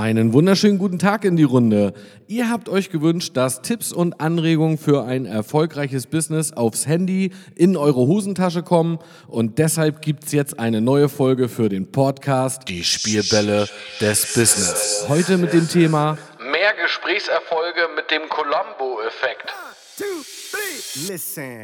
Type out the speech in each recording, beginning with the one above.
Einen wunderschönen guten Tag in die Runde. Ihr habt euch gewünscht, dass Tipps und Anregungen für ein erfolgreiches Business aufs Handy in eure Hosentasche kommen und deshalb gibt's jetzt eine neue Folge für den Podcast Die Spielbälle des Business. Heute mit dem Thema Mehr Gesprächserfolge mit dem Colombo-Effekt. Listen.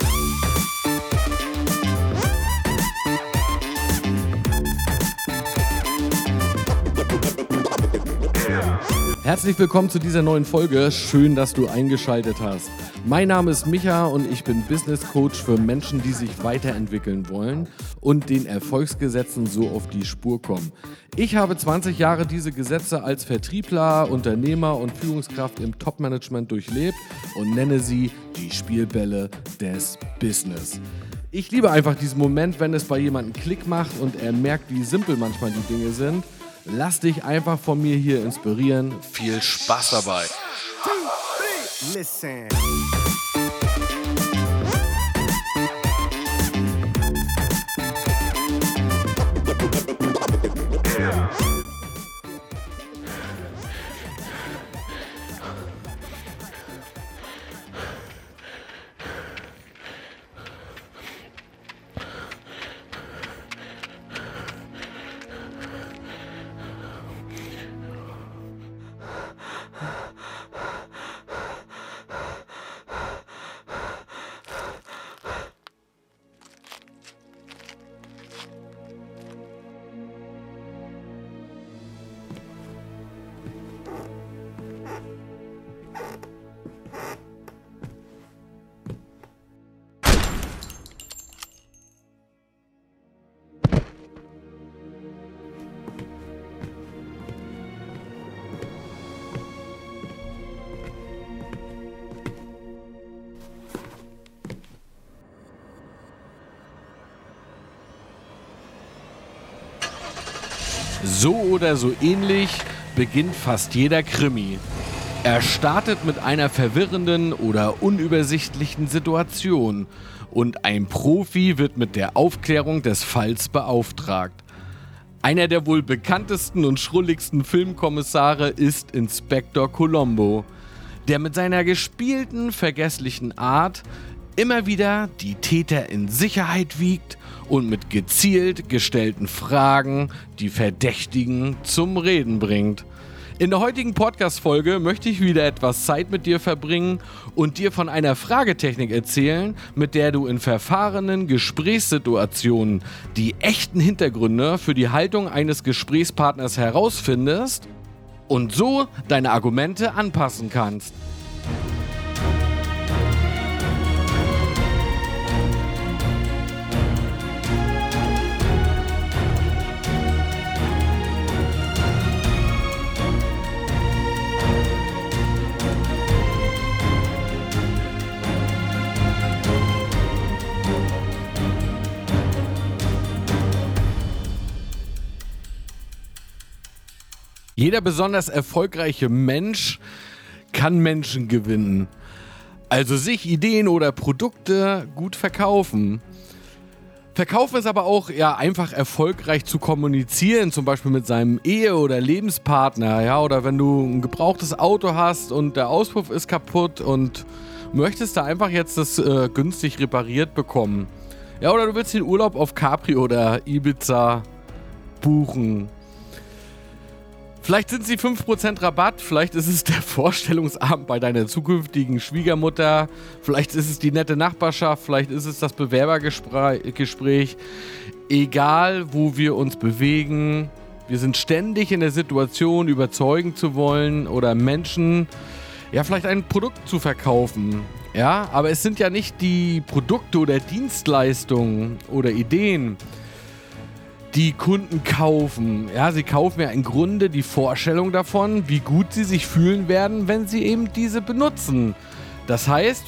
Herzlich willkommen zu dieser neuen Folge. Schön, dass du eingeschaltet hast. Mein Name ist Micha und ich bin Business Coach für Menschen, die sich weiterentwickeln wollen und den Erfolgsgesetzen so auf die Spur kommen. Ich habe 20 Jahre diese Gesetze als Vertriebler, Unternehmer und Führungskraft im Top-Management durchlebt und nenne sie die Spielbälle des Business. Ich liebe einfach diesen Moment, wenn es bei jemandem Klick macht und er merkt, wie simpel manchmal die Dinge sind Lass dich einfach von mir hier inspirieren. Viel Spaß dabei. Listen. So oder so ähnlich beginnt fast jeder Krimi. Er startet mit einer verwirrenden oder unübersichtlichen Situation und ein Profi wird mit der Aufklärung des Falls beauftragt. Einer der wohl bekanntesten und schrulligsten Filmkommissare ist Inspektor Colombo, der mit seiner gespielten, vergesslichen Art immer wieder die Täter in Sicherheit wiegt und mit gezielt gestellten Fragen die Verdächtigen zum Reden bringt. In der heutigen Podcast-Folge möchte ich wieder etwas Zeit mit dir verbringen und dir von einer Fragetechnik erzählen, mit der du in verfahrenen Gesprächssituationen die echten Hintergründe für die Haltung eines Gesprächspartners herausfindest und so deine Argumente anpassen kannst. Jeder besonders erfolgreiche Mensch kann Menschen gewinnen. Also sich Ideen oder Produkte gut verkaufen. Verkaufen ist aber auch ja einfach erfolgreich zu kommunizieren, zum Beispiel mit seinem Ehe- oder Lebenspartner, ja, oder wenn du ein gebrauchtes Auto hast und der Auspuff ist kaputt und möchtest da einfach jetzt das äh, günstig repariert bekommen. Ja, oder du willst den Urlaub auf Capri oder Ibiza buchen. Vielleicht sind sie 5% Rabatt, vielleicht ist es der Vorstellungsabend bei deiner zukünftigen Schwiegermutter, vielleicht ist es die nette Nachbarschaft, vielleicht ist es das Bewerbergespräch. Egal, wo wir uns bewegen, wir sind ständig in der Situation, überzeugen zu wollen oder Menschen, ja, vielleicht ein Produkt zu verkaufen. Ja, aber es sind ja nicht die Produkte oder Dienstleistungen oder Ideen, die Kunden kaufen. Ja, sie kaufen ja im Grunde die Vorstellung davon, wie gut sie sich fühlen werden, wenn sie eben diese benutzen. Das heißt,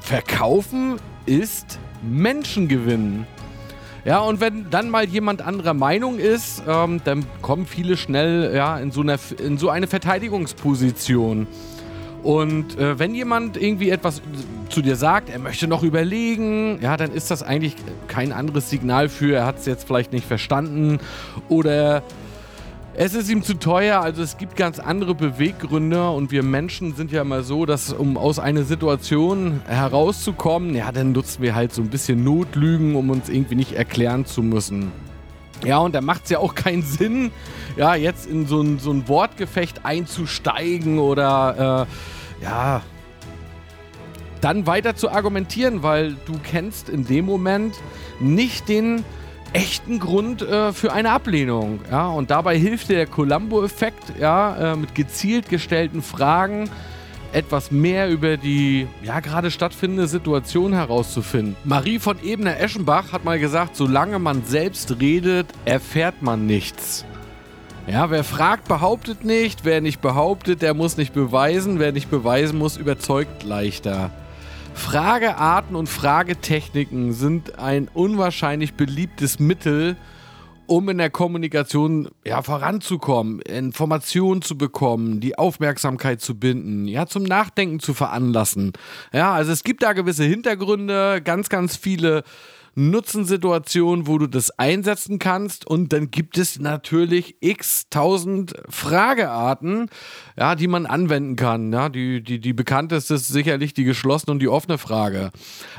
verkaufen ist Menschengewinn. Ja, und wenn dann mal jemand anderer Meinung ist, ähm, dann kommen viele schnell ja, in, so einer, in so eine Verteidigungsposition. Und äh, wenn jemand irgendwie etwas zu dir sagt, er möchte noch überlegen, ja, dann ist das eigentlich kein anderes Signal für, er hat es jetzt vielleicht nicht verstanden oder Es ist ihm zu teuer, also es gibt ganz andere Beweggründe und wir Menschen sind ja immer so, dass um aus einer Situation herauszukommen, ja, dann nutzen wir halt so ein bisschen Notlügen, um uns irgendwie nicht erklären zu müssen. Ja, und da macht es ja auch keinen Sinn, ja, jetzt in so ein, so ein Wortgefecht einzusteigen oder, äh, ja, dann weiter zu argumentieren, weil du kennst in dem Moment nicht den echten Grund äh, für eine Ablehnung. Ja? Und dabei hilft dir der Columbo-Effekt ja, äh, mit gezielt gestellten Fragen etwas mehr über die ja gerade stattfindende Situation herauszufinden. Marie von Ebner-Eschenbach hat mal gesagt, solange man selbst redet, erfährt man nichts. Ja, wer fragt, behauptet nicht. Wer nicht behauptet, der muss nicht beweisen. Wer nicht beweisen muss, überzeugt leichter. Fragearten und Fragetechniken sind ein unwahrscheinlich beliebtes Mittel, um in der Kommunikation ja, voranzukommen, Informationen zu bekommen, die Aufmerksamkeit zu binden, ja, zum Nachdenken zu veranlassen. Ja, also es gibt da gewisse Hintergründe, ganz, ganz viele Nutzensituation, wo du das einsetzen kannst. Und dann gibt es natürlich x tausend Fragearten, ja, die man anwenden kann. Ja, die, die, die bekannteste ist sicherlich die geschlossene und die offene Frage.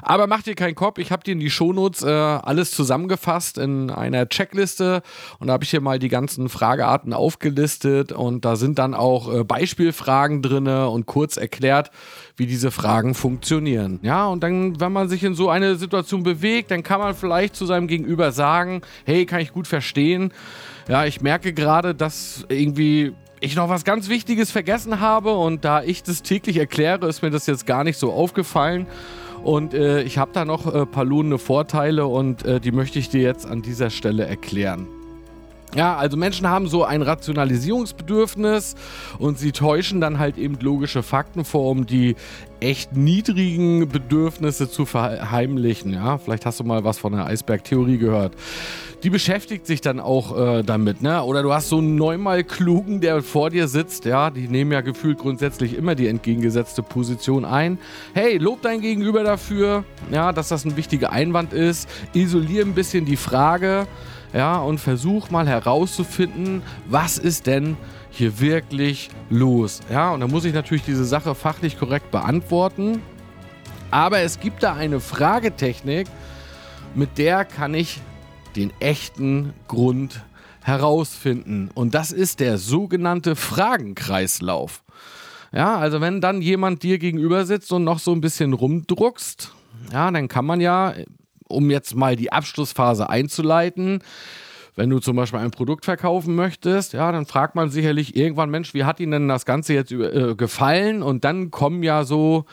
Aber mach dir keinen Kopf, ich habe dir in die Shownotes äh, alles zusammengefasst in einer Checkliste und da habe ich hier mal die ganzen Fragearten aufgelistet und da sind dann auch äh, Beispielfragen drin und kurz erklärt, wie diese Fragen funktionieren. Ja, und dann, wenn man sich in so eine Situation bewegt, dann kann man vielleicht zu seinem Gegenüber sagen, hey, kann ich gut verstehen. Ja, ich merke gerade, dass irgendwie ich noch was ganz Wichtiges vergessen habe und da ich das täglich erkläre, ist mir das jetzt gar nicht so aufgefallen. Und äh, ich habe da noch äh, paar lohnende Vorteile und äh, die möchte ich dir jetzt an dieser Stelle erklären. Ja, also Menschen haben so ein Rationalisierungsbedürfnis und sie täuschen dann halt eben logische Fakten vor, um die echt niedrigen Bedürfnisse zu verheimlichen. Ja, vielleicht hast du mal was von der Eisbergtheorie gehört. Die beschäftigt sich dann auch äh, damit, ne? Oder du hast so einen neunmal klugen, der vor dir sitzt, ja, die nehmen ja gefühlt grundsätzlich immer die entgegengesetzte Position ein. Hey, lob dein Gegenüber dafür, ja, dass das ein wichtiger Einwand ist. Isolier ein bisschen die Frage ja, und versuch mal herauszufinden, was ist denn hier wirklich los. Ja, und da muss ich natürlich diese Sache fachlich korrekt beantworten. Aber es gibt da eine Fragetechnik, mit der kann ich den echten Grund herausfinden. Und das ist der sogenannte Fragenkreislauf. Ja, also wenn dann jemand dir gegenüber sitzt und noch so ein bisschen rumdruckst, ja, dann kann man ja um jetzt mal die Abschlussphase einzuleiten, wenn du zum Beispiel ein Produkt verkaufen möchtest, ja, dann fragt man sicherlich irgendwann, Mensch, wie hat Ihnen denn das Ganze jetzt äh, gefallen? Und dann kommen ja so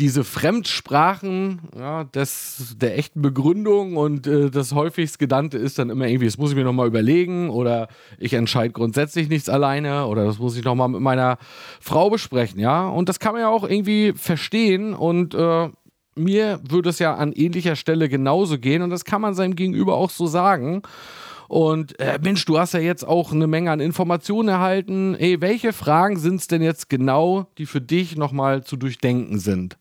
diese Fremdsprachen ja, des, der echten Begründung und äh, das häufigst genannte ist dann immer irgendwie, das muss ich mir nochmal überlegen oder ich entscheide grundsätzlich nichts alleine oder das muss ich nochmal mit meiner Frau besprechen, ja. Und das kann man ja auch irgendwie verstehen und äh, mir würde es ja an ähnlicher Stelle genauso gehen und das kann man seinem Gegenüber auch so sagen. Und äh, Mensch, du hast ja jetzt auch eine Menge an Informationen erhalten. Ey, welche Fragen sind es denn jetzt genau, die für dich nochmal zu durchdenken sind?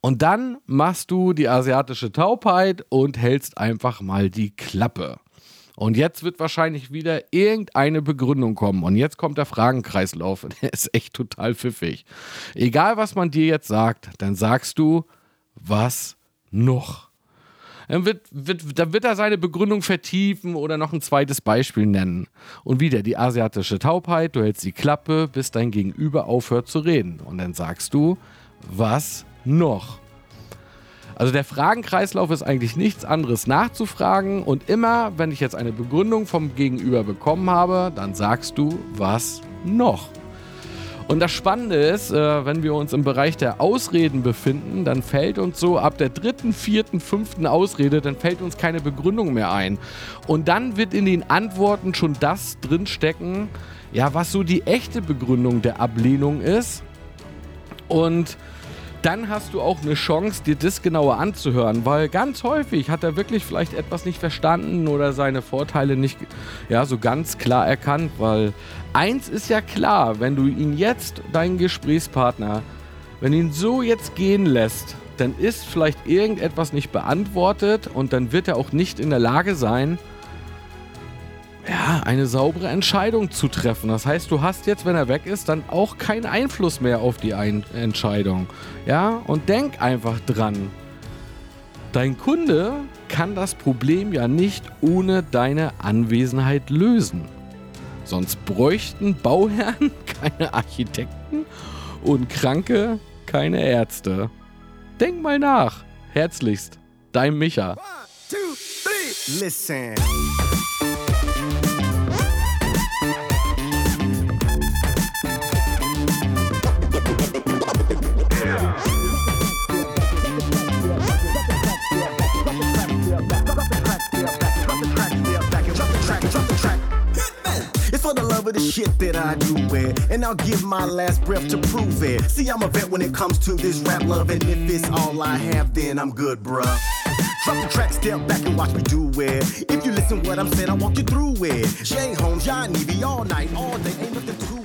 Und dann machst du die asiatische Taubheit und hältst einfach mal die Klappe. Und jetzt wird wahrscheinlich wieder irgendeine Begründung kommen. Und jetzt kommt der Fragenkreislauf. Der ist echt total pfiffig. Egal, was man dir jetzt sagt, dann sagst du, was noch? Dann wird, wird, dann wird er seine Begründung vertiefen oder noch ein zweites Beispiel nennen. Und wieder die asiatische Taubheit, du hältst die Klappe, bis dein Gegenüber aufhört zu reden. Und dann sagst du, was noch? Also der Fragenkreislauf ist eigentlich nichts anderes nachzufragen und immer, wenn ich jetzt eine Begründung vom Gegenüber bekommen habe, dann sagst du, was noch? Und das Spannende ist, äh, wenn wir uns im Bereich der Ausreden befinden, dann fällt uns so ab der dritten, vierten, fünften Ausrede, dann fällt uns keine Begründung mehr ein. Und dann wird in den Antworten schon das drinstecken, ja, was so die echte Begründung der Ablehnung ist. Und dann hast du auch eine Chance, dir das genauer anzuhören, weil ganz häufig hat er wirklich vielleicht etwas nicht verstanden oder seine Vorteile nicht ja, so ganz klar erkannt, weil eins ist ja klar, wenn du ihn jetzt, deinen Gesprächspartner, wenn ihn so jetzt gehen lässt, dann ist vielleicht irgendetwas nicht beantwortet und dann wird er auch nicht in der Lage sein, ja, eine saubere Entscheidung zu treffen. Das heißt, du hast jetzt, wenn er weg ist, dann auch keinen Einfluss mehr auf die Ein Entscheidung. Ja, und denk einfach dran. Dein Kunde kann das Problem ja nicht ohne deine Anwesenheit lösen. Sonst bräuchten Bauherren keine Architekten und Kranke keine Ärzte. Denk mal nach. Herzlichst, dein Micha. One, two, three. Listen. The shit that I do it. And I'll give my last breath to prove it. See, I'm a vet when it comes to this rap love. And if it's all I have, then I'm good, bruh. Drop the track, step back and watch me do it. If you listen what I'm saying, I'll walk you through it. Jay Holmes, Evie, all night, all day, ain't nothing to